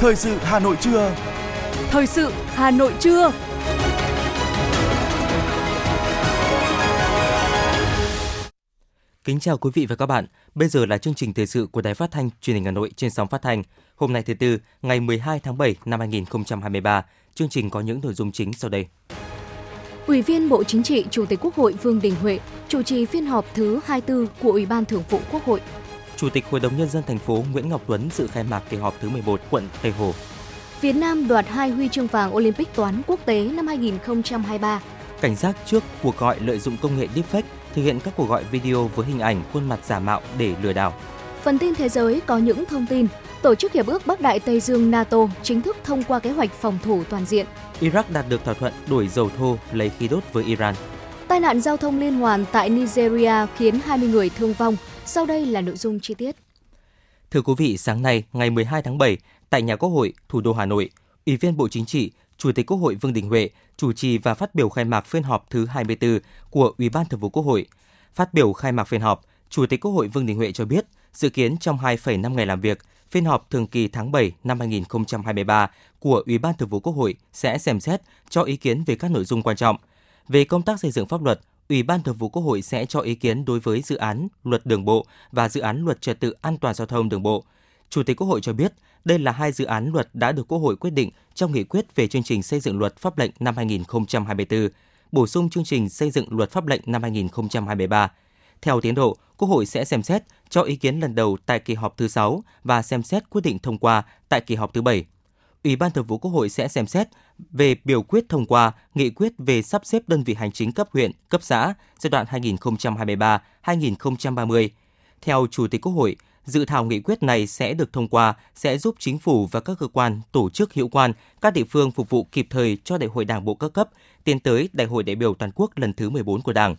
Thời sự Hà Nội trưa. Thời sự Hà Nội trưa. Kính chào quý vị và các bạn. Bây giờ là chương trình thời sự của Đài Phát thanh Truyền hình Hà Nội trên sóng phát thanh. Hôm nay thứ tư, ngày 12 tháng 7 năm 2023. Chương trình có những nội dung chính sau đây. Ủy viên Bộ Chính trị, Chủ tịch Quốc hội Vương Đình Huệ chủ trì phiên họp thứ 24 của Ủy ban Thường vụ Quốc hội. Chủ tịch Hội đồng Nhân dân thành phố Nguyễn Ngọc Tuấn dự khai mạc kỳ họp thứ 11 quận Tây Hồ. Việt Nam đoạt hai huy chương vàng Olympic toán quốc tế năm 2023. Cảnh giác trước cuộc gọi lợi dụng công nghệ deepfake thực hiện các cuộc gọi video với hình ảnh khuôn mặt giả mạo để lừa đảo. Phần tin thế giới có những thông tin. Tổ chức Hiệp ước Bắc Đại Tây Dương NATO chính thức thông qua kế hoạch phòng thủ toàn diện. Iraq đạt được thỏa thuận đổi dầu thô lấy khí đốt với Iran. Tai nạn giao thông liên hoàn tại Nigeria khiến 20 người thương vong. Sau đây là nội dung chi tiết. Thưa quý vị, sáng nay, ngày 12 tháng 7, tại nhà Quốc hội, thủ đô Hà Nội, Ủy viên Bộ Chính trị, Chủ tịch Quốc hội Vương Đình Huệ chủ trì và phát biểu khai mạc phiên họp thứ 24 của Ủy ban Thường vụ Quốc hội. Phát biểu khai mạc phiên họp, Chủ tịch Quốc hội Vương Đình Huệ cho biết, dự kiến trong 2,5 ngày làm việc, phiên họp thường kỳ tháng 7 năm 2023 của Ủy ban Thường vụ Quốc hội sẽ xem xét cho ý kiến về các nội dung quan trọng. Về công tác xây dựng pháp luật, Ủy ban Thường vụ Quốc hội sẽ cho ý kiến đối với dự án luật đường bộ và dự án luật trật tự an toàn giao thông đường bộ. Chủ tịch Quốc hội cho biết, đây là hai dự án luật đã được Quốc hội quyết định trong nghị quyết về chương trình xây dựng luật pháp lệnh năm 2024, bổ sung chương trình xây dựng luật pháp lệnh năm 2023. Theo tiến độ, Quốc hội sẽ xem xét cho ý kiến lần đầu tại kỳ họp thứ 6 và xem xét quyết định thông qua tại kỳ họp thứ 7. Ủy ban Thường vụ Quốc hội sẽ xem xét về biểu quyết thông qua nghị quyết về sắp xếp đơn vị hành chính cấp huyện, cấp xã giai đoạn 2023-2030. Theo Chủ tịch Quốc hội, dự thảo nghị quyết này sẽ được thông qua sẽ giúp chính phủ và các cơ quan, tổ chức hiệu quan, các địa phương phục vụ kịp thời cho Đại hội Đảng bộ các cấp, tiến tới Đại hội đại biểu toàn quốc lần thứ 14 của Đảng.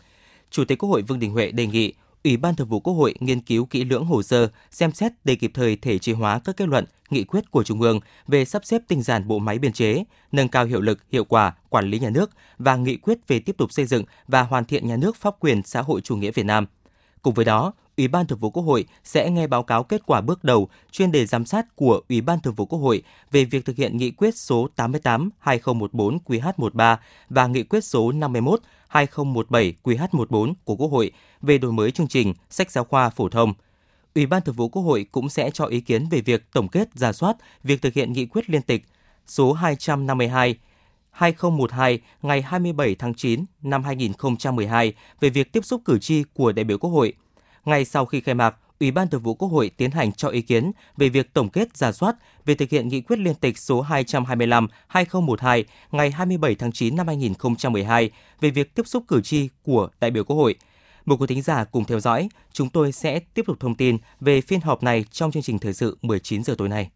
Chủ tịch Quốc hội Vương Đình Huệ đề nghị Ủy ban Thường vụ Quốc hội nghiên cứu kỹ lưỡng hồ sơ, xem xét để kịp thời thể chế hóa các kết luận, nghị quyết của Trung ương về sắp xếp tinh giản bộ máy biên chế, nâng cao hiệu lực, hiệu quả quản lý nhà nước và nghị quyết về tiếp tục xây dựng và hoàn thiện nhà nước pháp quyền xã hội chủ nghĩa Việt Nam. Cùng với đó, Ủy ban Thường vụ Quốc hội sẽ nghe báo cáo kết quả bước đầu, chuyên đề giám sát của Ủy ban Thường vụ Quốc hội về việc thực hiện nghị quyết số 88/2014 QH13 và nghị quyết số 51 2017 QH14 của Quốc hội về đổi mới chương trình, sách giáo khoa phổ thông. Ủy ban Thường vụ Quốc hội cũng sẽ cho ý kiến về việc tổng kết giả soát việc thực hiện nghị quyết liên tịch số 252 2012 ngày 27 tháng 9 năm 2012 về việc tiếp xúc cử tri của đại biểu Quốc hội. Ngay sau khi khai mạc, Ủy ban Thường vụ Quốc hội tiến hành cho ý kiến về việc tổng kết giả soát về thực hiện nghị quyết liên tịch số 225/2012 ngày 27 tháng 9 năm 2012 về việc tiếp xúc cử tri của đại biểu Quốc hội. Mời quý thính giả cùng theo dõi, chúng tôi sẽ tiếp tục thông tin về phiên họp này trong chương trình thời sự 19 giờ tối nay.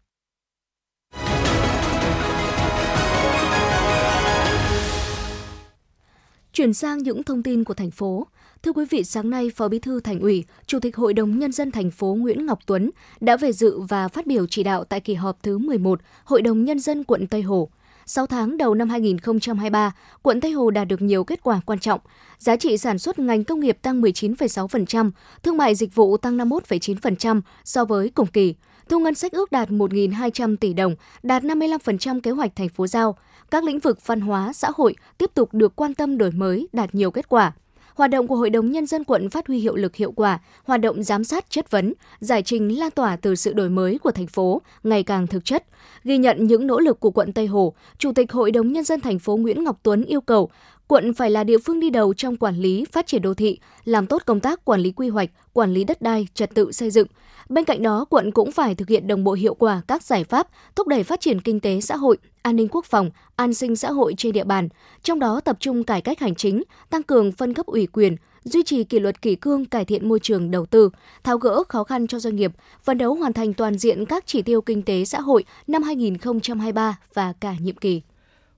Chuyển sang những thông tin của thành phố. Thưa quý vị, sáng nay, Phó Bí thư Thành ủy, Chủ tịch Hội đồng Nhân dân thành phố Nguyễn Ngọc Tuấn đã về dự và phát biểu chỉ đạo tại kỳ họp thứ 11 Hội đồng Nhân dân quận Tây Hồ. 6 tháng đầu năm 2023, quận Tây Hồ đạt được nhiều kết quả quan trọng. Giá trị sản xuất ngành công nghiệp tăng 19,6%, thương mại dịch vụ tăng 51,9% so với cùng kỳ. Thu ngân sách ước đạt 1.200 tỷ đồng, đạt 55% kế hoạch thành phố giao. Các lĩnh vực văn hóa, xã hội tiếp tục được quan tâm đổi mới, đạt nhiều kết quả hoạt động của Hội đồng Nhân dân quận phát huy hiệu lực hiệu quả, hoạt động giám sát chất vấn, giải trình lan tỏa từ sự đổi mới của thành phố ngày càng thực chất. Ghi nhận những nỗ lực của quận Tây Hồ, Chủ tịch Hội đồng Nhân dân thành phố Nguyễn Ngọc Tuấn yêu cầu quận phải là địa phương đi đầu trong quản lý, phát triển đô thị, làm tốt công tác quản lý quy hoạch, quản lý đất đai, trật tự xây dựng. Bên cạnh đó, quận cũng phải thực hiện đồng bộ hiệu quả các giải pháp thúc đẩy phát triển kinh tế xã hội, an ninh quốc phòng, an sinh xã hội trên địa bàn, trong đó tập trung cải cách hành chính, tăng cường phân cấp ủy quyền, duy trì kỷ luật kỷ cương cải thiện môi trường đầu tư, tháo gỡ khó khăn cho doanh nghiệp, phấn đấu hoàn thành toàn diện các chỉ tiêu kinh tế xã hội năm 2023 và cả nhiệm kỳ.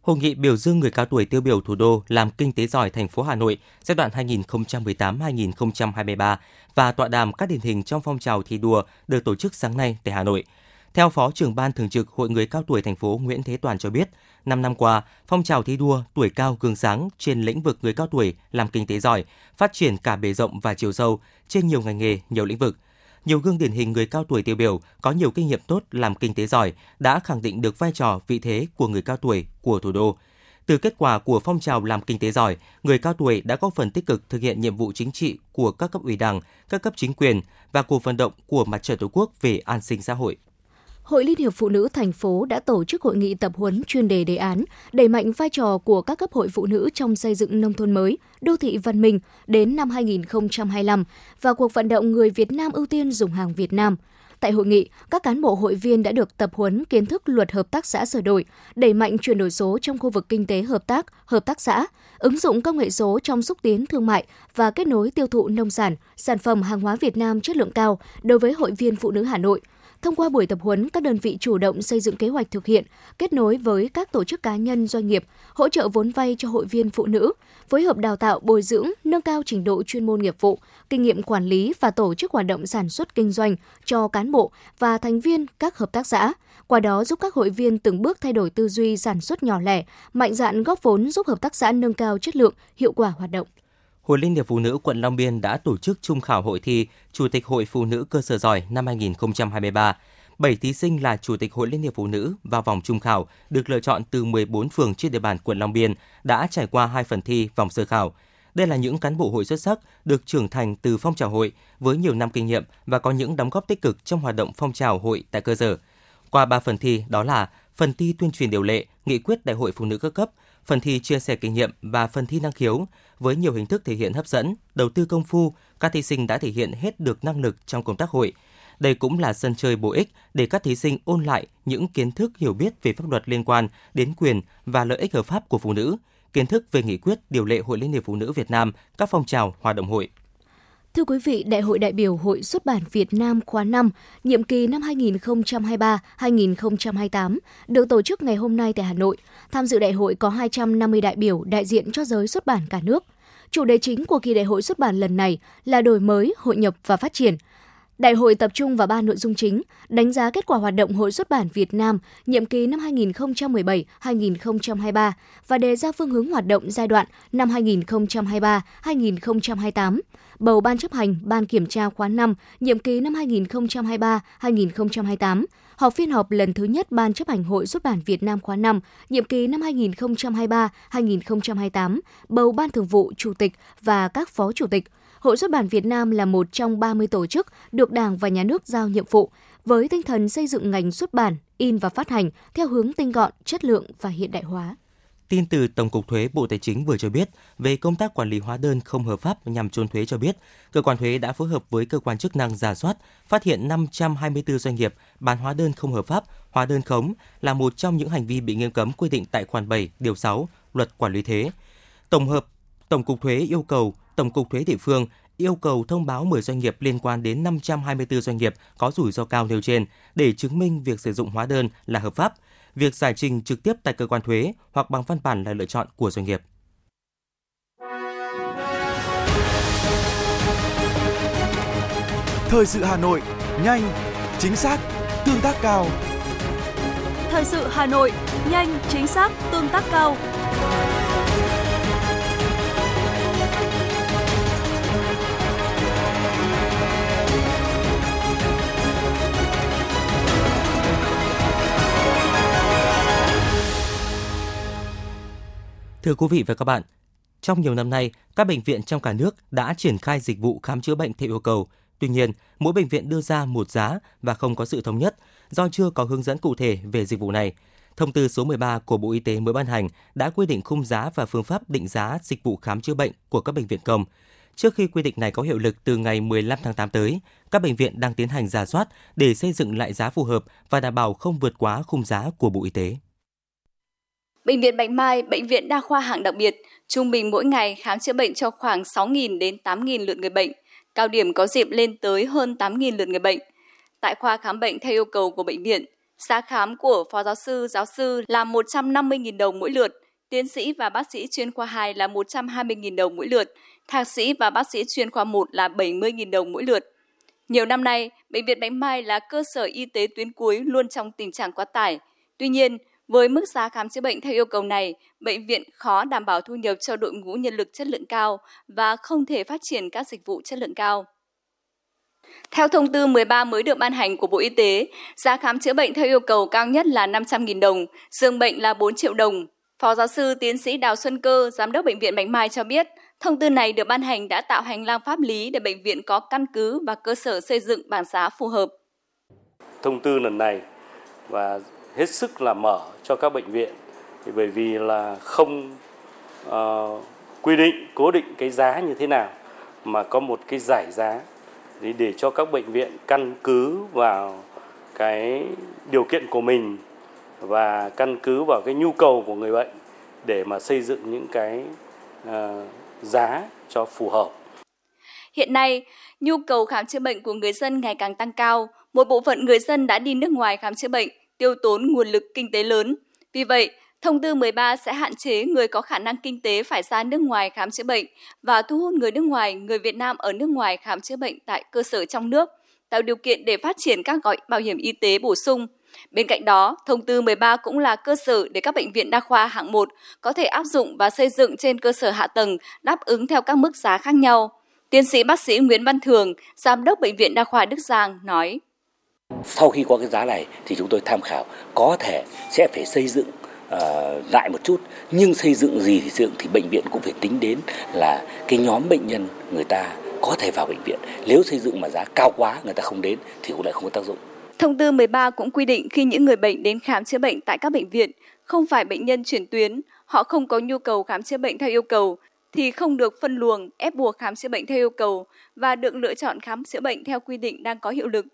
Hội nghị biểu dương người cao tuổi tiêu biểu thủ đô làm kinh tế giỏi thành phố Hà Nội giai đoạn 2018-2023 và tọa đàm các điển hình trong phong trào thi đua được tổ chức sáng nay tại Hà Nội. Theo Phó trưởng ban thường trực Hội người cao tuổi thành phố Nguyễn Thế Toàn cho biết, 5 năm qua, phong trào thi đua tuổi cao gương sáng trên lĩnh vực người cao tuổi làm kinh tế giỏi, phát triển cả bề rộng và chiều sâu trên nhiều ngành nghề, nhiều lĩnh vực. Nhiều gương điển hình người cao tuổi tiêu biểu có nhiều kinh nghiệm tốt làm kinh tế giỏi đã khẳng định được vai trò, vị thế của người cao tuổi của thủ đô. Từ kết quả của phong trào làm kinh tế giỏi, người cao tuổi đã có phần tích cực thực hiện nhiệm vụ chính trị của các cấp ủy đảng, các cấp chính quyền và cuộc vận động của mặt trận Tổ quốc về an sinh xã hội. Hội Liên hiệp Phụ nữ thành phố đã tổ chức hội nghị tập huấn chuyên đề đề án đẩy mạnh vai trò của các cấp hội phụ nữ trong xây dựng nông thôn mới, đô thị văn minh đến năm 2025 và cuộc vận động người Việt Nam ưu tiên dùng hàng Việt Nam. Tại hội nghị, các cán bộ hội viên đã được tập huấn kiến thức luật hợp tác xã sửa đổi, đẩy mạnh chuyển đổi số trong khu vực kinh tế hợp tác, hợp tác xã, ứng dụng công nghệ số trong xúc tiến thương mại và kết nối tiêu thụ nông sản, sản phẩm hàng hóa Việt Nam chất lượng cao đối với hội viên phụ nữ Hà Nội – Thông qua buổi tập huấn, các đơn vị chủ động xây dựng kế hoạch thực hiện, kết nối với các tổ chức cá nhân doanh nghiệp, hỗ trợ vốn vay cho hội viên phụ nữ, phối hợp đào tạo bồi dưỡng, nâng cao trình độ chuyên môn nghiệp vụ, kinh nghiệm quản lý và tổ chức hoạt động sản xuất kinh doanh cho cán bộ và thành viên các hợp tác xã. Qua đó giúp các hội viên từng bước thay đổi tư duy sản xuất nhỏ lẻ, mạnh dạn góp vốn giúp hợp tác xã nâng cao chất lượng, hiệu quả hoạt động. Hội Liên hiệp Phụ nữ quận Long Biên đã tổ chức trung khảo hội thi Chủ tịch Hội Phụ nữ cơ sở giỏi năm 2023. 7 thí sinh là Chủ tịch Hội Liên hiệp Phụ nữ vào vòng trung khảo được lựa chọn từ 14 phường trên địa bàn quận Long Biên đã trải qua hai phần thi vòng sơ khảo. Đây là những cán bộ hội xuất sắc được trưởng thành từ phong trào hội với nhiều năm kinh nghiệm và có những đóng góp tích cực trong hoạt động phong trào hội tại cơ sở. Qua 3 phần thi đó là phần thi tuyên truyền điều lệ, nghị quyết đại hội phụ nữ các cấp, phần thi chia sẻ kinh nghiệm và phần thi năng khiếu với nhiều hình thức thể hiện hấp dẫn, đầu tư công phu, các thí sinh đã thể hiện hết được năng lực trong công tác hội. Đây cũng là sân chơi bổ ích để các thí sinh ôn lại những kiến thức hiểu biết về pháp luật liên quan đến quyền và lợi ích hợp pháp của phụ nữ, kiến thức về nghị quyết điều lệ Hội Liên hiệp Phụ nữ Việt Nam, các phong trào hoạt động hội. Thưa quý vị, Đại hội đại biểu Hội xuất bản Việt Nam khóa 5, nhiệm kỳ năm 2023-2028 được tổ chức ngày hôm nay tại Hà Nội. Tham dự đại hội có 250 đại biểu đại diện cho giới xuất bản cả nước. Chủ đề chính của kỳ đại hội xuất bản lần này là đổi mới, hội nhập và phát triển – Đại hội tập trung vào ba nội dung chính, đánh giá kết quả hoạt động Hội xuất bản Việt Nam nhiệm kỳ năm 2017-2023 và đề ra phương hướng hoạt động giai đoạn năm 2023-2028, bầu Ban chấp hành Ban kiểm tra khóa 5 nhiệm kỳ năm 2023-2028, họp phiên họp lần thứ nhất Ban chấp hành Hội xuất bản Việt Nam khóa 5 nhiệm kỳ năm 2023-2028, bầu Ban thường vụ Chủ tịch và các phó chủ tịch, Hội xuất bản Việt Nam là một trong 30 tổ chức được Đảng và Nhà nước giao nhiệm vụ với tinh thần xây dựng ngành xuất bản, in và phát hành theo hướng tinh gọn, chất lượng và hiện đại hóa. Tin từ Tổng cục Thuế Bộ Tài chính vừa cho biết về công tác quản lý hóa đơn không hợp pháp nhằm trốn thuế cho biết, cơ quan thuế đã phối hợp với cơ quan chức năng giả soát, phát hiện 524 doanh nghiệp bán hóa đơn không hợp pháp, hóa đơn khống là một trong những hành vi bị nghiêm cấm quy định tại khoản 7, điều 6 Luật Quản lý thuế. Tổng hợp Tổng cục Thuế yêu cầu Tổng cục Thuế địa phương yêu cầu thông báo 10 doanh nghiệp liên quan đến 524 doanh nghiệp có rủi ro cao nêu trên để chứng minh việc sử dụng hóa đơn là hợp pháp. Việc giải trình trực tiếp tại cơ quan thuế hoặc bằng văn bản là lựa chọn của doanh nghiệp. Thời sự Hà Nội, nhanh, chính xác, tương tác cao. Thời sự Hà Nội, nhanh, chính xác, tương tác cao. Thưa quý vị và các bạn, trong nhiều năm nay, các bệnh viện trong cả nước đã triển khai dịch vụ khám chữa bệnh theo yêu cầu. Tuy nhiên, mỗi bệnh viện đưa ra một giá và không có sự thống nhất do chưa có hướng dẫn cụ thể về dịch vụ này. Thông tư số 13 của Bộ Y tế mới ban hành đã quy định khung giá và phương pháp định giá dịch vụ khám chữa bệnh của các bệnh viện công. Trước khi quy định này có hiệu lực từ ngày 15 tháng 8 tới, các bệnh viện đang tiến hành giả soát để xây dựng lại giá phù hợp và đảm bảo không vượt quá khung giá của Bộ Y tế. Bệnh viện Bạch Mai, bệnh viện đa khoa hạng đặc biệt, trung bình mỗi ngày khám chữa bệnh cho khoảng 6.000 đến 8.000 lượt người bệnh, cao điểm có dịp lên tới hơn 8.000 lượt người bệnh. Tại khoa khám bệnh theo yêu cầu của bệnh viện, giá khám của phó giáo sư, giáo sư là 150.000 đồng mỗi lượt, tiến sĩ và bác sĩ chuyên khoa 2 là 120.000 đồng mỗi lượt, thạc sĩ và bác sĩ chuyên khoa 1 là 70.000 đồng mỗi lượt. Nhiều năm nay, Bệnh viện Bạch Mai là cơ sở y tế tuyến cuối luôn trong tình trạng quá tải. Tuy nhiên, với mức giá khám chữa bệnh theo yêu cầu này, bệnh viện khó đảm bảo thu nhập cho đội ngũ nhân lực chất lượng cao và không thể phát triển các dịch vụ chất lượng cao. Theo thông tư 13 mới được ban hành của Bộ Y tế, giá khám chữa bệnh theo yêu cầu cao nhất là 500.000 đồng, dương bệnh là 4 triệu đồng. Phó giáo sư tiến sĩ Đào Xuân Cơ, giám đốc bệnh viện Bạch Mai cho biết, thông tư này được ban hành đã tạo hành lang pháp lý để bệnh viện có căn cứ và cơ sở xây dựng bảng giá phù hợp. Thông tư lần này và hết sức là mở cho các bệnh viện thì bởi vì là không uh, quy định cố định cái giá như thế nào mà có một cái giải giá để, để cho các bệnh viện căn cứ vào cái điều kiện của mình và căn cứ vào cái nhu cầu của người bệnh để mà xây dựng những cái uh, giá cho phù hợp. Hiện nay, nhu cầu khám chữa bệnh của người dân ngày càng tăng cao. Một bộ phận người dân đã đi nước ngoài khám chữa bệnh, tiêu tốn nguồn lực kinh tế lớn. Vì vậy, Thông tư 13 sẽ hạn chế người có khả năng kinh tế phải ra nước ngoài khám chữa bệnh và thu hút người nước ngoài, người Việt Nam ở nước ngoài khám chữa bệnh tại cơ sở trong nước, tạo điều kiện để phát triển các gói bảo hiểm y tế bổ sung. Bên cạnh đó, thông tư 13 cũng là cơ sở để các bệnh viện đa khoa hạng 1 có thể áp dụng và xây dựng trên cơ sở hạ tầng đáp ứng theo các mức giá khác nhau. Tiến sĩ bác sĩ Nguyễn Văn Thường, giám đốc bệnh viện đa khoa Đức Giang nói: sau khi có cái giá này thì chúng tôi tham khảo. Có thể sẽ phải xây dựng uh, lại một chút nhưng xây dựng gì thì xây dựng thì bệnh viện cũng phải tính đến là cái nhóm bệnh nhân người ta có thể vào bệnh viện. Nếu xây dựng mà giá cao quá người ta không đến thì cũng lại không có tác dụng. Thông tư 13 cũng quy định khi những người bệnh đến khám chữa bệnh tại các bệnh viện không phải bệnh nhân chuyển tuyến, họ không có nhu cầu khám chữa bệnh theo yêu cầu thì không được phân luồng, ép buộc khám chữa bệnh theo yêu cầu và được lựa chọn khám chữa bệnh theo quy định đang có hiệu lực.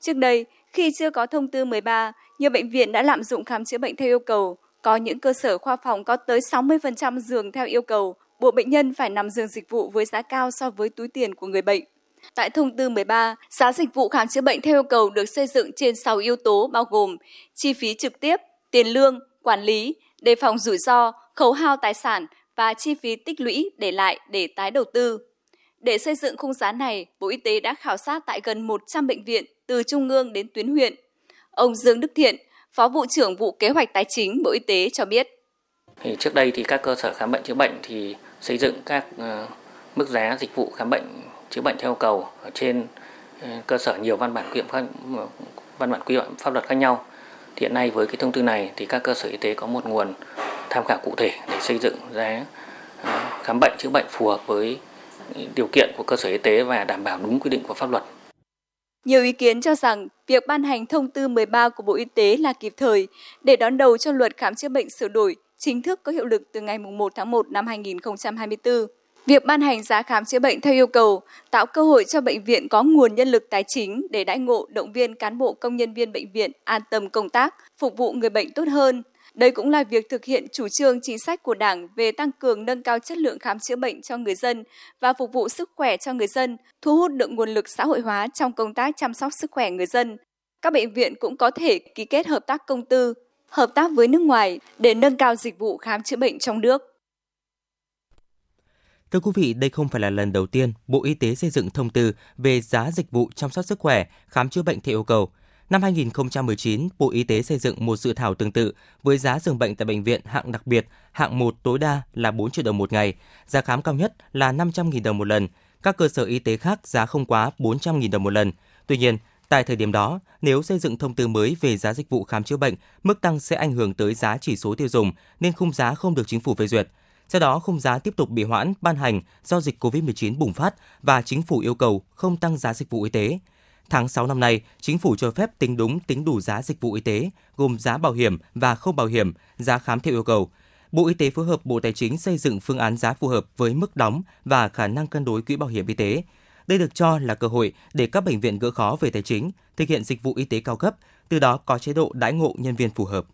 Trước đây, khi chưa có thông tư 13, nhiều bệnh viện đã lạm dụng khám chữa bệnh theo yêu cầu, có những cơ sở khoa phòng có tới 60% giường theo yêu cầu, buộc bệnh nhân phải nằm giường dịch vụ với giá cao so với túi tiền của người bệnh. Tại thông tư 13, giá dịch vụ khám chữa bệnh theo yêu cầu được xây dựng trên 6 yếu tố bao gồm chi phí trực tiếp, tiền lương, quản lý, đề phòng rủi ro, khấu hao tài sản và chi phí tích lũy để lại để tái đầu tư. Để xây dựng khung giá này, Bộ Y tế đã khảo sát tại gần 100 bệnh viện từ trung ương đến tuyến huyện. Ông Dương Đức Thiện, Phó vụ trưởng vụ kế hoạch tài chính Bộ Y tế cho biết. Thì trước đây thì các cơ sở khám bệnh chữa bệnh thì xây dựng các ờ, mức giá dịch vụ khám bệnh chữa bệnh theo cầu ở trên ờ, cơ sở nhiều văn bản quy phạm văn bản quy phạm pháp luật khác nhau. Thì hiện nay với cái thông tư này thì các cơ sở y tế có một nguồn tham khảo cụ thể để xây dựng giá ờ, khám bệnh chữa bệnh phù hợp với điều kiện của cơ sở y tế và đảm bảo đúng quy định của pháp luật. Nhiều ý kiến cho rằng việc ban hành thông tư 13 của Bộ Y tế là kịp thời để đón đầu cho luật khám chữa bệnh sửa đổi chính thức có hiệu lực từ ngày 1 tháng 1 năm 2024. Việc ban hành giá khám chữa bệnh theo yêu cầu tạo cơ hội cho bệnh viện có nguồn nhân lực tài chính để đãi ngộ động viên cán bộ công nhân viên bệnh viện an tâm công tác, phục vụ người bệnh tốt hơn – đây cũng là việc thực hiện chủ trương chính sách của Đảng về tăng cường nâng cao chất lượng khám chữa bệnh cho người dân và phục vụ sức khỏe cho người dân, thu hút được nguồn lực xã hội hóa trong công tác chăm sóc sức khỏe người dân. Các bệnh viện cũng có thể ký kết hợp tác công tư, hợp tác với nước ngoài để nâng cao dịch vụ khám chữa bệnh trong nước. Thưa quý vị, đây không phải là lần đầu tiên Bộ Y tế xây dựng thông tư về giá dịch vụ chăm sóc sức khỏe, khám chữa bệnh theo yêu cầu. Năm 2019, Bộ Y tế xây dựng một dự thảo tương tự với giá giường bệnh tại bệnh viện hạng đặc biệt, hạng 1 tối đa là 4 triệu đồng một ngày, giá khám cao nhất là 500.000 đồng một lần. Các cơ sở y tế khác giá không quá 400.000 đồng một lần. Tuy nhiên, Tại thời điểm đó, nếu xây dựng thông tư mới về giá dịch vụ khám chữa bệnh, mức tăng sẽ ảnh hưởng tới giá chỉ số tiêu dùng nên khung giá không được chính phủ phê duyệt. Sau đó, khung giá tiếp tục bị hoãn ban hành do dịch COVID-19 bùng phát và chính phủ yêu cầu không tăng giá dịch vụ y tế. Tháng 6 năm nay, chính phủ cho phép tính đúng tính đủ giá dịch vụ y tế, gồm giá bảo hiểm và không bảo hiểm, giá khám theo yêu cầu. Bộ Y tế phối hợp Bộ Tài chính xây dựng phương án giá phù hợp với mức đóng và khả năng cân đối quỹ bảo hiểm y tế. Đây được cho là cơ hội để các bệnh viện gỡ khó về tài chính, thực hiện dịch vụ y tế cao cấp, từ đó có chế độ đãi ngộ nhân viên phù hợp.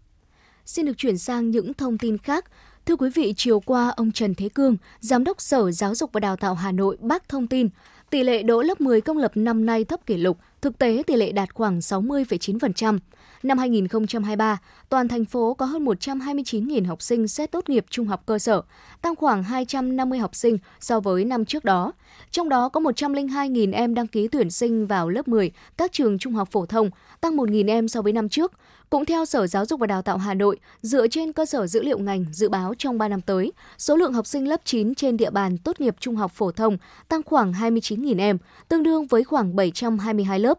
Xin được chuyển sang những thông tin khác. Thưa quý vị, chiều qua, ông Trần Thế Cương, Giám đốc Sở Giáo dục và Đào tạo Hà Nội bác thông tin Tỷ lệ đỗ lớp 10 công lập năm nay thấp kỷ lục, thực tế tỷ lệ đạt khoảng 60,9%. Năm 2023, toàn thành phố có hơn 129.000 học sinh xét tốt nghiệp trung học cơ sở, tăng khoảng 250 học sinh so với năm trước đó. Trong đó có 102.000 em đăng ký tuyển sinh vào lớp 10 các trường trung học phổ thông, tăng 1.000 em so với năm trước. Cũng theo Sở Giáo dục và Đào tạo Hà Nội, dựa trên cơ sở dữ liệu ngành dự báo trong 3 năm tới, số lượng học sinh lớp 9 trên địa bàn tốt nghiệp trung học phổ thông tăng khoảng 29.000 em, tương đương với khoảng 722 lớp.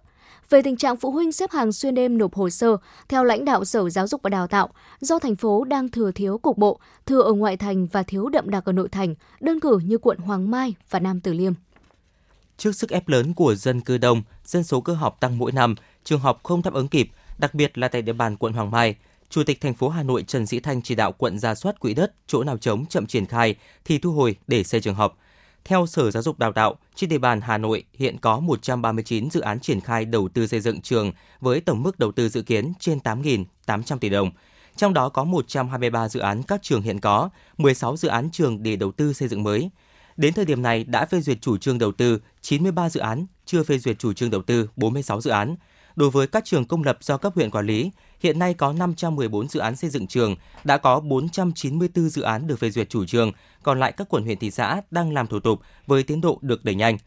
Về tình trạng phụ huynh xếp hàng xuyên đêm nộp hồ sơ, theo lãnh đạo Sở Giáo dục và Đào tạo, do thành phố đang thừa thiếu cục bộ, thừa ở ngoại thành và thiếu đậm đặc ở nội thành, đơn cử như quận Hoàng Mai và Nam Từ Liêm. Trước sức ép lớn của dân cư đông, dân số cơ học tăng mỗi năm, trường học không đáp ứng kịp, đặc biệt là tại địa bàn quận Hoàng Mai. Chủ tịch thành phố Hà Nội Trần Sĩ Thanh chỉ đạo quận ra soát quỹ đất, chỗ nào trống chậm triển khai thì thu hồi để xây trường học. Theo Sở Giáo dục Đào tạo, trên địa bàn Hà Nội hiện có 139 dự án triển khai đầu tư xây dựng trường với tổng mức đầu tư dự kiến trên 8.800 tỷ đồng. Trong đó có 123 dự án các trường hiện có, 16 dự án trường để đầu tư xây dựng mới. Đến thời điểm này đã phê duyệt chủ trương đầu tư 93 dự án, chưa phê duyệt chủ trương đầu tư 46 dự án. Đối với các trường công lập do cấp huyện quản lý, hiện nay có 514 dự án xây dựng trường, đã có 494 dự án được phê duyệt chủ trương, còn lại các quận huyện thị xã đang làm thủ tục với tiến độ được đẩy nhanh.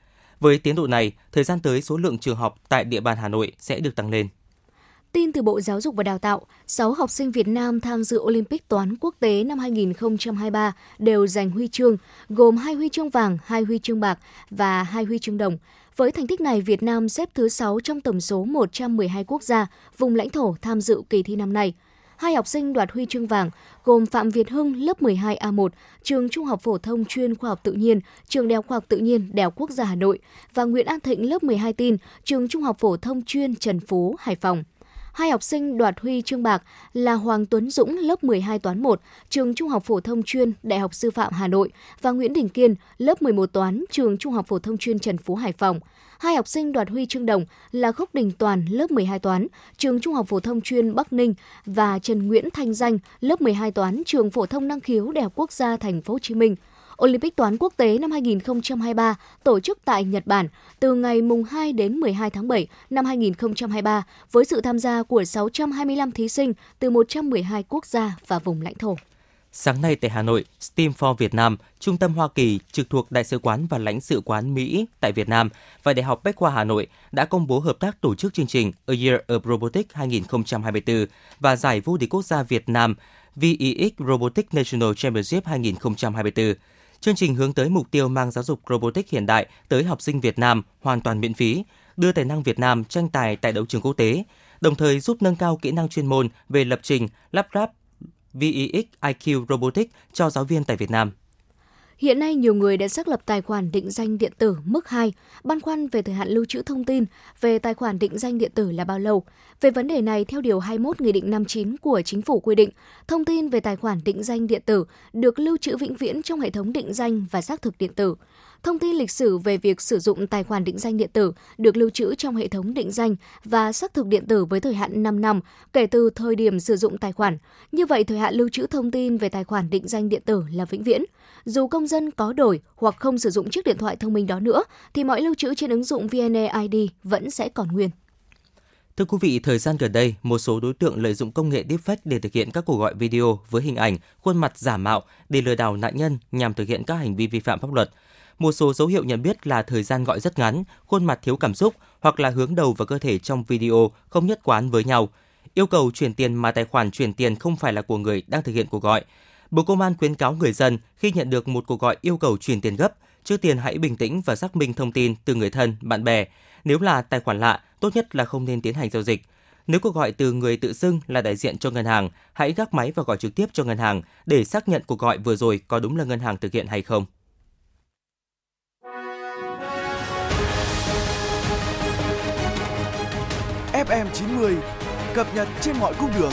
Với tiến độ này, thời gian tới số lượng trường học tại địa bàn Hà Nội sẽ được tăng lên. Tin từ Bộ Giáo dục và Đào tạo, 6 học sinh Việt Nam tham dự Olympic toán quốc tế năm 2023 đều giành huy chương, gồm 2 huy chương vàng, 2 huy chương bạc và 2 huy chương đồng. Với thành tích này, Việt Nam xếp thứ 6 trong tổng số 112 quốc gia, vùng lãnh thổ tham dự kỳ thi năm nay. Hai học sinh đoạt huy chương vàng gồm Phạm Việt Hưng lớp 12A1, trường Trung học phổ thông chuyên khoa học tự nhiên, trường Đại học Khoa học tự nhiên, Đại học Quốc gia Hà Nội và Nguyễn An Thịnh lớp 12 tin, trường Trung học phổ thông chuyên Trần Phú, Hải Phòng. Hai học sinh đoạt huy chương bạc là Hoàng Tuấn Dũng lớp 12 toán 1, trường Trung học phổ thông chuyên Đại học Sư phạm Hà Nội và Nguyễn Đình Kiên lớp 11 toán, trường Trung học phổ thông chuyên Trần Phú Hải Phòng. Hai học sinh đoạt huy chương đồng là Khúc Đình Toàn lớp 12 toán, trường Trung học phổ thông chuyên Bắc Ninh và Trần Nguyễn Thanh Danh lớp 12 toán, trường phổ thông năng khiếu Đại học Quốc gia Thành phố Hồ Chí Minh. Olympic toán quốc tế năm 2023 tổ chức tại Nhật Bản từ ngày mùng 2 đến 12 tháng 7 năm 2023 với sự tham gia của 625 thí sinh từ 112 quốc gia và vùng lãnh thổ. Sáng nay tại Hà Nội, STEAM for Việt Nam, Trung tâm Hoa Kỳ trực thuộc Đại sứ quán và lãnh sự quán Mỹ tại Việt Nam và Đại học Bách khoa Hà Nội đã công bố hợp tác tổ chức chương trình A Year of Robotics 2024 và giải vô địch quốc gia Việt Nam VEX Robotics National Championship 2024. Chương trình hướng tới mục tiêu mang giáo dục robotics hiện đại tới học sinh Việt Nam hoàn toàn miễn phí, đưa tài năng Việt Nam tranh tài tại đấu trường quốc tế, đồng thời giúp nâng cao kỹ năng chuyên môn về lập trình, lắp ráp VEX IQ Robotics cho giáo viên tại Việt Nam. Hiện nay, nhiều người đã xác lập tài khoản định danh điện tử mức 2, băn khoăn về thời hạn lưu trữ thông tin về tài khoản định danh điện tử là bao lâu. Về vấn đề này, theo Điều 21 Nghị định 59 của Chính phủ quy định, thông tin về tài khoản định danh điện tử được lưu trữ vĩnh viễn trong hệ thống định danh và xác thực điện tử. Thông tin lịch sử về việc sử dụng tài khoản định danh điện tử được lưu trữ trong hệ thống định danh và xác thực điện tử với thời hạn 5 năm kể từ thời điểm sử dụng tài khoản. Như vậy, thời hạn lưu trữ thông tin về tài khoản định danh điện tử là vĩnh viễn. Dù công dân có đổi hoặc không sử dụng chiếc điện thoại thông minh đó nữa, thì mọi lưu trữ trên ứng dụng VNeID vẫn sẽ còn nguyên. Thưa quý vị, thời gian gần đây, một số đối tượng lợi dụng công nghệ deepfake để thực hiện các cuộc gọi video với hình ảnh, khuôn mặt giả mạo để lừa đảo nạn nhân nhằm thực hiện các hành vi vi phạm pháp luật. Một số dấu hiệu nhận biết là thời gian gọi rất ngắn, khuôn mặt thiếu cảm xúc hoặc là hướng đầu và cơ thể trong video không nhất quán với nhau. Yêu cầu chuyển tiền mà tài khoản chuyển tiền không phải là của người đang thực hiện cuộc gọi. Bộ Công an khuyến cáo người dân khi nhận được một cuộc gọi yêu cầu chuyển tiền gấp, trước tiên hãy bình tĩnh và xác minh thông tin từ người thân, bạn bè. Nếu là tài khoản lạ, tốt nhất là không nên tiến hành giao dịch. Nếu cuộc gọi từ người tự xưng là đại diện cho ngân hàng, hãy gác máy và gọi trực tiếp cho ngân hàng để xác nhận cuộc gọi vừa rồi có đúng là ngân hàng thực hiện hay không. FM 90 cập nhật trên mọi cung đường.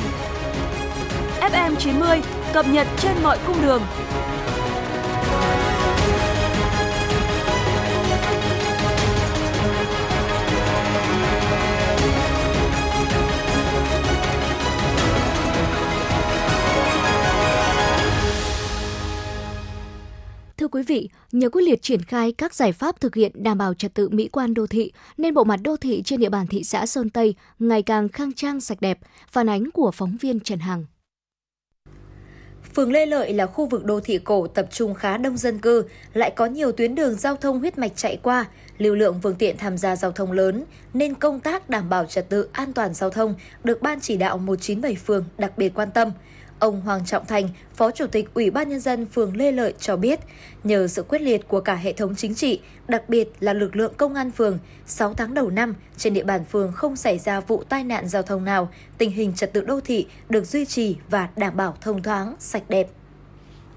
FM 90 cập nhật trên mọi cung đường. Thưa quý vị, nhờ quyết liệt triển khai các giải pháp thực hiện đảm bảo trật tự mỹ quan đô thị, nên bộ mặt đô thị trên địa bàn thị xã Sơn Tây ngày càng khang trang sạch đẹp, phản ánh của phóng viên Trần Hằng. Phường Lê Lợi là khu vực đô thị cổ tập trung khá đông dân cư, lại có nhiều tuyến đường giao thông huyết mạch chạy qua, lưu lượng phương tiện tham gia giao thông lớn, nên công tác đảm bảo trật tự an toàn giao thông được Ban chỉ đạo 197 phường đặc biệt quan tâm. Ông Hoàng Trọng Thành, Phó Chủ tịch Ủy ban Nhân dân phường Lê Lợi cho biết, nhờ sự quyết liệt của cả hệ thống chính trị, đặc biệt là lực lượng công an phường, 6 tháng đầu năm, trên địa bàn phường không xảy ra vụ tai nạn giao thông nào, tình hình trật tự đô thị được duy trì và đảm bảo thông thoáng, sạch đẹp.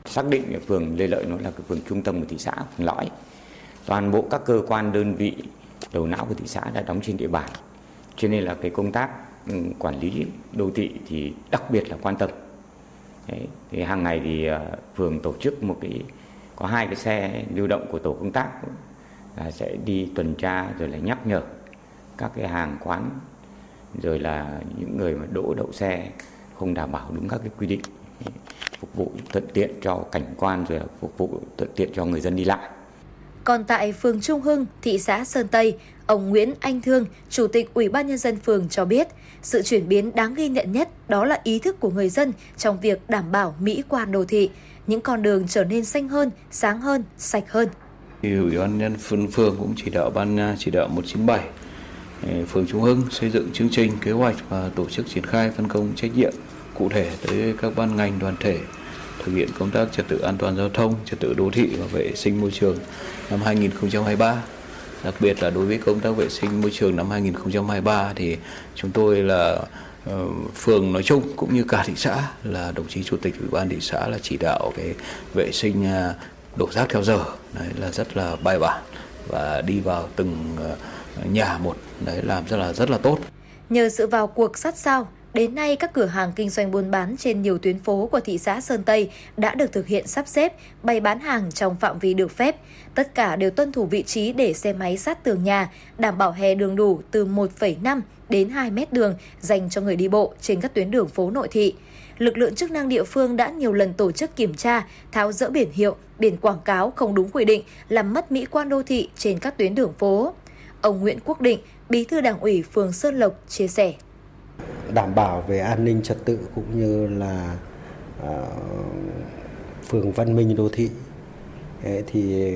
Xác định phường Lê Lợi nó là cái phường trung tâm của thị xã, phường lõi. Toàn bộ các cơ quan đơn vị đầu não của thị xã đã đóng trên địa bàn. Cho nên là cái công tác ừ, quản lý đô thị thì đặc biệt là quan tâm Đấy, thì hàng ngày thì ờ, phường tổ chức một cái có hai cái xe lưu động của tổ công tác là sẽ đi tuần tra rồi là nhắc nhở các cái hàng quán rồi là những người mà đỗ đậu xe không đảm bảo đúng các cái quy định phục vụ thuận tiện cho cảnh quan rồi là phục vụ thuận tiện cho người dân đi lại. Còn tại phường Trung Hưng, thị xã Sơn Tây, ông Nguyễn Anh Thương, Chủ tịch Ủy ban Nhân dân phường cho biết, sự chuyển biến đáng ghi nhận nhất đó là ý thức của người dân trong việc đảm bảo mỹ quan đô thị, những con đường trở nên xanh hơn, sáng hơn, sạch hơn. Ủy ban nhân phường phường cũng chỉ đạo ban à, chỉ đạo 197 ừ, phường Trung Hưng xây dựng chương trình kế hoạch và tổ chức triển khai phân công trách nhiệm cụ thể tới các ban ngành đoàn thể thực hiện công tác trật tự an toàn giao thông, trật tự đô thị và vệ sinh môi trường năm 2023 đặc biệt là đối với công tác vệ sinh môi trường năm 2023 thì chúng tôi là ờ, phường nói chung cũng như cả thị xã là đồng chí chủ tịch ủy ban thị xã là chỉ đạo cái vệ sinh à, đổ rác theo giờ. Đấy là rất là bài bản và đi vào từng ờ, nhà một. Đấy, làm rất là rất là tốt. Nhờ sự vào cuộc sát sao Đến nay, các cửa hàng kinh doanh buôn bán trên nhiều tuyến phố của thị xã Sơn Tây đã được thực hiện sắp xếp, bày bán hàng trong phạm vi được phép. Tất cả đều tuân thủ vị trí để xe máy sát tường nhà, đảm bảo hè đường đủ từ 1,5 đến 2 mét đường dành cho người đi bộ trên các tuyến đường phố nội thị. Lực lượng chức năng địa phương đã nhiều lần tổ chức kiểm tra, tháo rỡ biển hiệu, biển quảng cáo không đúng quy định, làm mất mỹ quan đô thị trên các tuyến đường phố. Ông Nguyễn Quốc Định, Bí thư Đảng ủy phường Sơn Lộc chia sẻ đảm bảo về an ninh trật tự cũng như là ờ, phường văn minh đô thị. Thì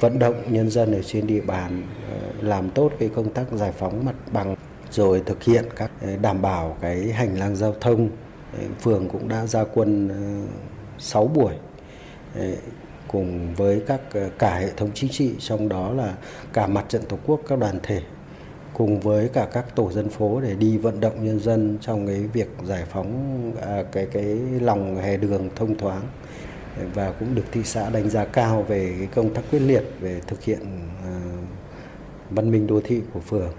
vận động nhân dân ở trên địa bàn ờ, làm tốt cái công tác giải phóng mặt bằng rồi thực hiện các ờ, đảm bảo cái hành lang giao thông. Phường cũng đã ra quân 6 buổi cùng với các cả hệ thống chính trị, trong đó là cả mặt trận tổ quốc, các đoàn thể cùng với cả các tổ dân phố để đi vận động nhân dân trong cái việc giải phóng à, cái cái lòng hè đường thông thoáng và cũng được thị xã đánh giá cao về cái công tác quyết liệt về thực hiện à, văn minh đô thị của phường.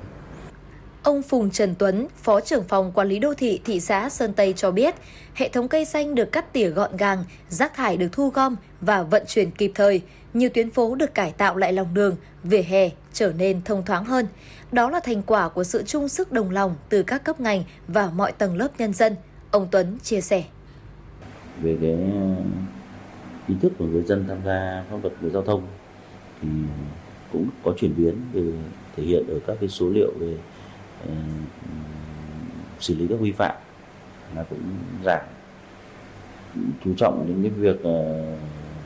Ông Phùng Trần Tuấn, Phó trưởng phòng quản lý đô thị thị xã Sơn Tây cho biết, hệ thống cây xanh được cắt tỉa gọn gàng, rác thải được thu gom và vận chuyển kịp thời, nhiều tuyến phố được cải tạo lại lòng đường, vỉa hè trở nên thông thoáng hơn. Đó là thành quả của sự chung sức đồng lòng từ các cấp ngành và mọi tầng lớp nhân dân, ông Tuấn chia sẻ. Về cái ý thức của người dân tham gia pháp luật về giao thông thì cũng có chuyển biến về thể hiện ở các cái số liệu về xử lý các vi phạm là cũng giảm. Chú trọng đến cái việc uh,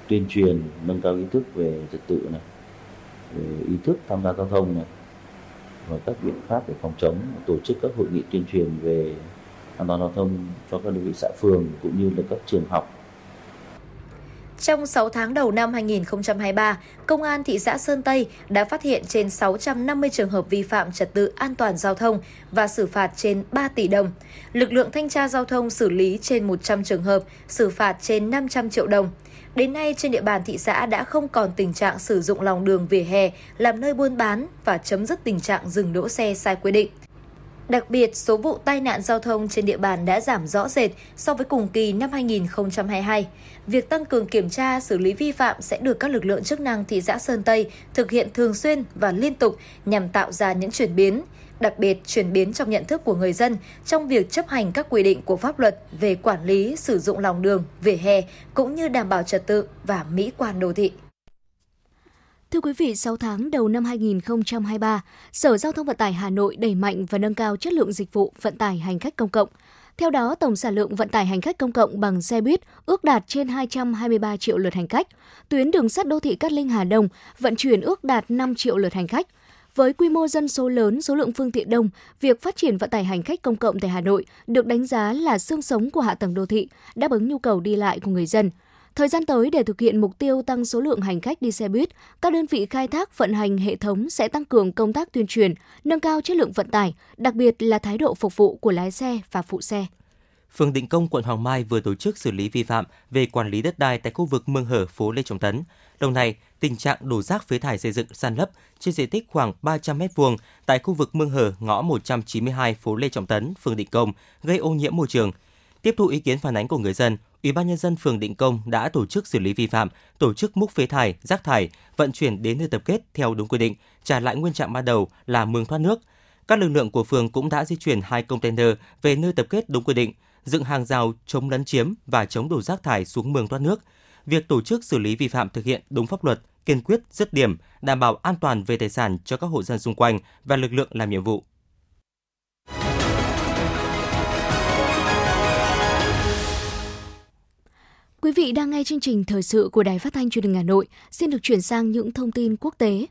tuyên truyền nâng cao ý thức về trật tự này về ý thức tham gia giao thông này và các biện pháp để phòng chống tổ chức các hội nghị tuyên truyền về an toàn giao thông cho các đơn vị xã phường cũng như là các trường học trong 6 tháng đầu năm 2023, Công an thị xã Sơn Tây đã phát hiện trên 650 trường hợp vi phạm trật tự an toàn giao thông và xử phạt trên 3 tỷ đồng. Lực lượng thanh tra giao thông xử lý trên 100 trường hợp, xử phạt trên 500 triệu đồng. Đến nay, trên địa bàn thị xã đã không còn tình trạng sử dụng lòng đường vỉa hè làm nơi buôn bán và chấm dứt tình trạng dừng đỗ xe sai quy định. Đặc biệt, số vụ tai nạn giao thông trên địa bàn đã giảm rõ rệt so với cùng kỳ năm 2022. Việc tăng cường kiểm tra, xử lý vi phạm sẽ được các lực lượng chức năng thị xã Sơn Tây thực hiện thường xuyên và liên tục nhằm tạo ra những chuyển biến, đặc biệt chuyển biến trong nhận thức của người dân trong việc chấp hành các quy định của pháp luật về quản lý sử dụng lòng đường, vỉa hè cũng như đảm bảo trật tự và mỹ quan đô thị. Thưa quý vị, 6 tháng đầu năm 2023, Sở Giao thông Vận tải Hà Nội đẩy mạnh và nâng cao chất lượng dịch vụ vận tải hành khách công cộng. Theo đó, tổng sản lượng vận tải hành khách công cộng bằng xe buýt ước đạt trên 223 triệu lượt hành khách. Tuyến đường sắt đô thị Cát Linh Hà Đông vận chuyển ước đạt 5 triệu lượt hành khách. Với quy mô dân số lớn, số lượng phương tiện đông, việc phát triển vận tải hành khách công cộng tại Hà Nội được đánh giá là xương sống của hạ tầng đô thị, đáp ứng nhu cầu đi lại của người dân. Thời gian tới để thực hiện mục tiêu tăng số lượng hành khách đi xe buýt, các đơn vị khai thác vận hành hệ thống sẽ tăng cường công tác tuyên truyền, nâng cao chất lượng vận tải, đặc biệt là thái độ phục vụ của lái xe và phụ xe. Phường Định Công, quận Hoàng Mai vừa tổ chức xử lý vi phạm về quản lý đất đai tại khu vực Mương Hở, phố Lê Trọng Tấn. Đồng này, tình trạng đổ rác phế thải xây dựng san lấp trên diện tích khoảng 300 m2 tại khu vực Mương Hở, ngõ 192 phố Lê Trọng Tấn, phường Định Công gây ô nhiễm môi trường. Tiếp thu ý kiến phản ánh của người dân, Ủy ban nhân dân phường Định Công đã tổ chức xử lý vi phạm, tổ chức múc phế thải, rác thải, vận chuyển đến nơi tập kết theo đúng quy định, trả lại nguyên trạng ban đầu là mương thoát nước. Các lực lượng của phường cũng đã di chuyển hai container về nơi tập kết đúng quy định, dựng hàng rào chống lấn chiếm và chống đổ rác thải xuống mương thoát nước. Việc tổ chức xử lý vi phạm thực hiện đúng pháp luật, kiên quyết, dứt điểm, đảm bảo an toàn về tài sản cho các hộ dân xung quanh và lực lượng làm nhiệm vụ. Vị đang nghe chương trình thời sự của Đài Phát thanh Truyền hình Hà Nội. Xin được chuyển sang những thông tin quốc tế.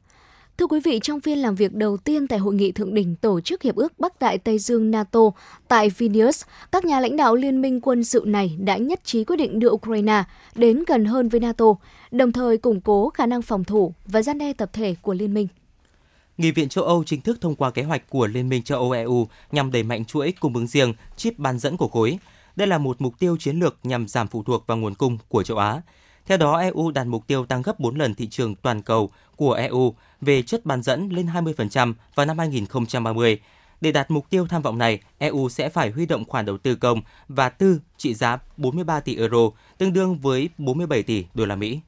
Thưa quý vị, trong phiên làm việc đầu tiên tại hội nghị thượng đỉnh Tổ chức Hiệp ước Bắc Đại Tây Dương NATO tại Vilnius, các nhà lãnh đạo liên minh quân sự này đã nhất trí quyết định đưa Ukraine đến gần hơn với NATO, đồng thời củng cố khả năng phòng thủ và gian đe tập thể của liên minh. Nghị viện châu Âu chính thức thông qua kế hoạch của Liên minh châu Âu EU nhằm đẩy mạnh chuỗi cung ứng riêng chip bán dẫn của khối. Đây là một mục tiêu chiến lược nhằm giảm phụ thuộc vào nguồn cung của châu Á. Theo đó, EU đặt mục tiêu tăng gấp 4 lần thị trường toàn cầu của EU về chất bán dẫn lên 20% vào năm 2030. Để đạt mục tiêu tham vọng này, EU sẽ phải huy động khoản đầu tư công và tư trị giá 43 tỷ euro, tương đương với 47 tỷ đô la Mỹ.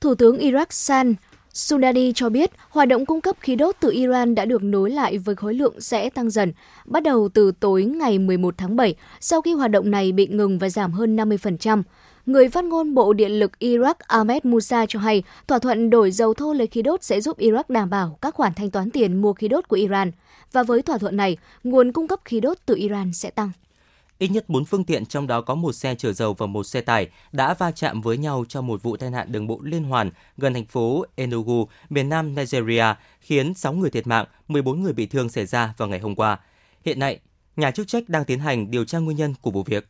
Thủ tướng Iraq San Sundari cho biết hoạt động cung cấp khí đốt từ Iran đã được nối lại với khối lượng sẽ tăng dần, bắt đầu từ tối ngày 11 tháng 7, sau khi hoạt động này bị ngừng và giảm hơn 50%. Người phát ngôn Bộ Điện lực Iraq Ahmed Musa cho hay thỏa thuận đổi dầu thô lấy khí đốt sẽ giúp Iraq đảm bảo các khoản thanh toán tiền mua khí đốt của Iran. Và với thỏa thuận này, nguồn cung cấp khí đốt từ Iran sẽ tăng. Ít nhất 4 phương tiện trong đó có một xe chở dầu và một xe tải đã va chạm với nhau trong một vụ tai nạn đường bộ liên hoàn gần thành phố Enugu, miền nam Nigeria, khiến 6 người thiệt mạng, 14 người bị thương xảy ra vào ngày hôm qua. Hiện nay, nhà chức trách đang tiến hành điều tra nguyên nhân của vụ việc.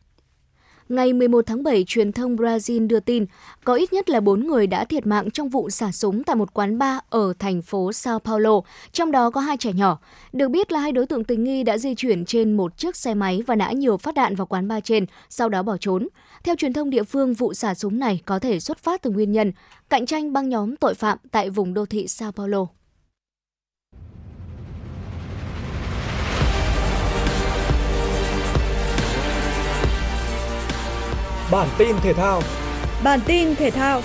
Ngày 11 tháng 7, truyền thông Brazil đưa tin có ít nhất là 4 người đã thiệt mạng trong vụ xả súng tại một quán bar ở thành phố Sao Paulo, trong đó có hai trẻ nhỏ. Được biết là hai đối tượng tình nghi đã di chuyển trên một chiếc xe máy và nã nhiều phát đạn vào quán bar trên, sau đó bỏ trốn. Theo truyền thông địa phương, vụ xả súng này có thể xuất phát từ nguyên nhân cạnh tranh băng nhóm tội phạm tại vùng đô thị Sao Paulo. Bản tin thể thao. Bản tin thể thao.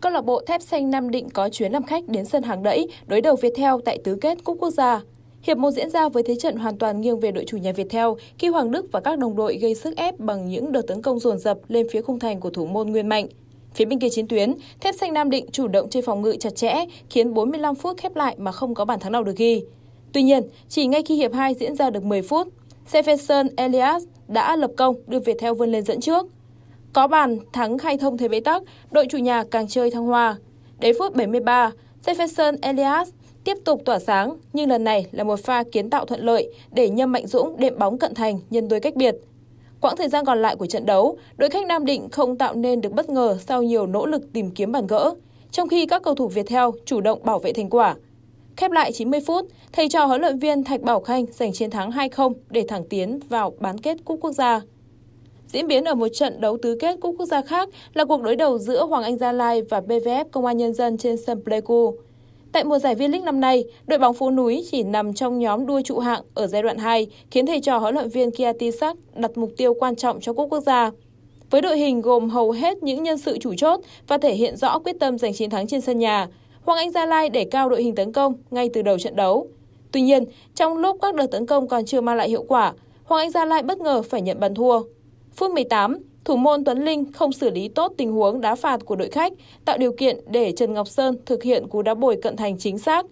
Câu lạc bộ Thép Xanh Nam Định có chuyến làm khách đến sân hàng đẫy đối đầu Viettel tại tứ kết Cúp Quốc gia. Hiệp một diễn ra với thế trận hoàn toàn nghiêng về đội chủ nhà Viettel khi Hoàng Đức và các đồng đội gây sức ép bằng những đợt tấn công dồn dập lên phía khung thành của thủ môn Nguyên Mạnh. Phía bên kia chiến tuyến, Thép Xanh Nam Định chủ động chơi phòng ngự chặt chẽ, khiến 45 phút khép lại mà không có bàn thắng nào được ghi. Tuy nhiên, chỉ ngay khi hiệp 2 diễn ra được 10 phút, Jefferson Elias đã lập công đưa Việt Theo vươn lên dẫn trước. Có bàn thắng khai thông thế bế tắc, đội chủ nhà càng chơi thăng hoa. Đến phút 73, Jefferson Elias tiếp tục tỏa sáng, nhưng lần này là một pha kiến tạo thuận lợi để Nhâm Mạnh Dũng đệm bóng cận thành nhân đôi cách biệt. Quãng thời gian còn lại của trận đấu, đội khách Nam Định không tạo nên được bất ngờ sau nhiều nỗ lực tìm kiếm bàn gỡ, trong khi các cầu thủ Viettel chủ động bảo vệ thành quả. Khép lại 90 phút, thầy trò huấn luyện viên Thạch Bảo Khanh giành chiến thắng 2-0 để thẳng tiến vào bán kết Cúp Quốc gia. Diễn biến ở một trận đấu tứ kết Cúp Quốc gia khác là cuộc đối đầu giữa Hoàng Anh Gia Lai và BVF Công an Nhân dân trên sân Pleiku. Tại mùa giải V-League năm nay, đội bóng phố núi chỉ nằm trong nhóm đua trụ hạng ở giai đoạn 2, khiến thầy trò huấn luyện viên Kia Tisak đặt mục tiêu quan trọng cho cúp quốc gia. Với đội hình gồm hầu hết những nhân sự chủ chốt và thể hiện rõ quyết tâm giành chiến thắng trên sân nhà, Hoàng Anh Gia Lai để cao đội hình tấn công ngay từ đầu trận đấu. Tuy nhiên, trong lúc các đợt tấn công còn chưa mang lại hiệu quả, Hoàng Anh Gia Lai bất ngờ phải nhận bàn thua. Phút 18, thủ môn Tuấn Linh không xử lý tốt tình huống đá phạt của đội khách, tạo điều kiện để Trần Ngọc Sơn thực hiện cú đá bồi cận thành chính xác.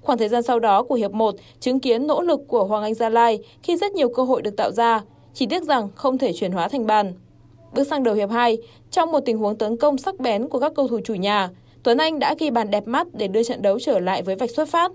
Khoảng thời gian sau đó của hiệp 1 chứng kiến nỗ lực của Hoàng Anh Gia Lai khi rất nhiều cơ hội được tạo ra, chỉ tiếc rằng không thể chuyển hóa thành bàn. Bước sang đầu hiệp 2, trong một tình huống tấn công sắc bén của các cầu thủ chủ nhà, Tuấn Anh đã ghi bàn đẹp mắt để đưa trận đấu trở lại với vạch xuất phát.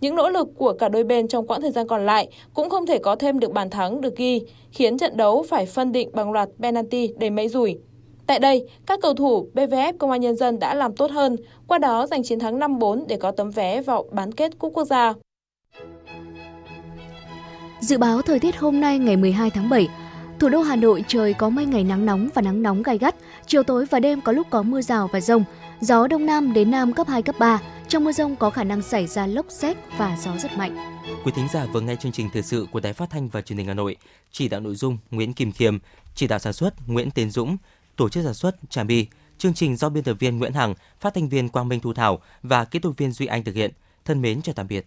Những nỗ lực của cả đôi bên trong quãng thời gian còn lại cũng không thể có thêm được bàn thắng được ghi, khiến trận đấu phải phân định bằng loạt penalty đầy mấy rủi. Tại đây, các cầu thủ BVF Công an Nhân dân đã làm tốt hơn, qua đó giành chiến thắng 5-4 để có tấm vé vào bán kết Cúp Quốc gia. Dự báo thời tiết hôm nay ngày 12 tháng 7, thủ đô Hà Nội trời có mây ngày nắng nóng và nắng nóng gai gắt, chiều tối và đêm có lúc có mưa rào và rông, gió đông nam đến nam cấp 2, cấp 3, trong mưa rông có khả năng xảy ra lốc xét và gió rất mạnh. Quý thính giả vừa nghe chương trình thời sự của Đài Phát thanh và Truyền hình Hà Nội, chỉ đạo nội dung Nguyễn Kim Thiềm, chỉ đạo sản xuất Nguyễn Tiến Dũng, tổ chức sản xuất Trà My. Chương trình do biên tập viên Nguyễn Hằng, phát thanh viên Quang Minh Thu Thảo và kỹ thuật viên Duy Anh thực hiện. Thân mến chào tạm biệt.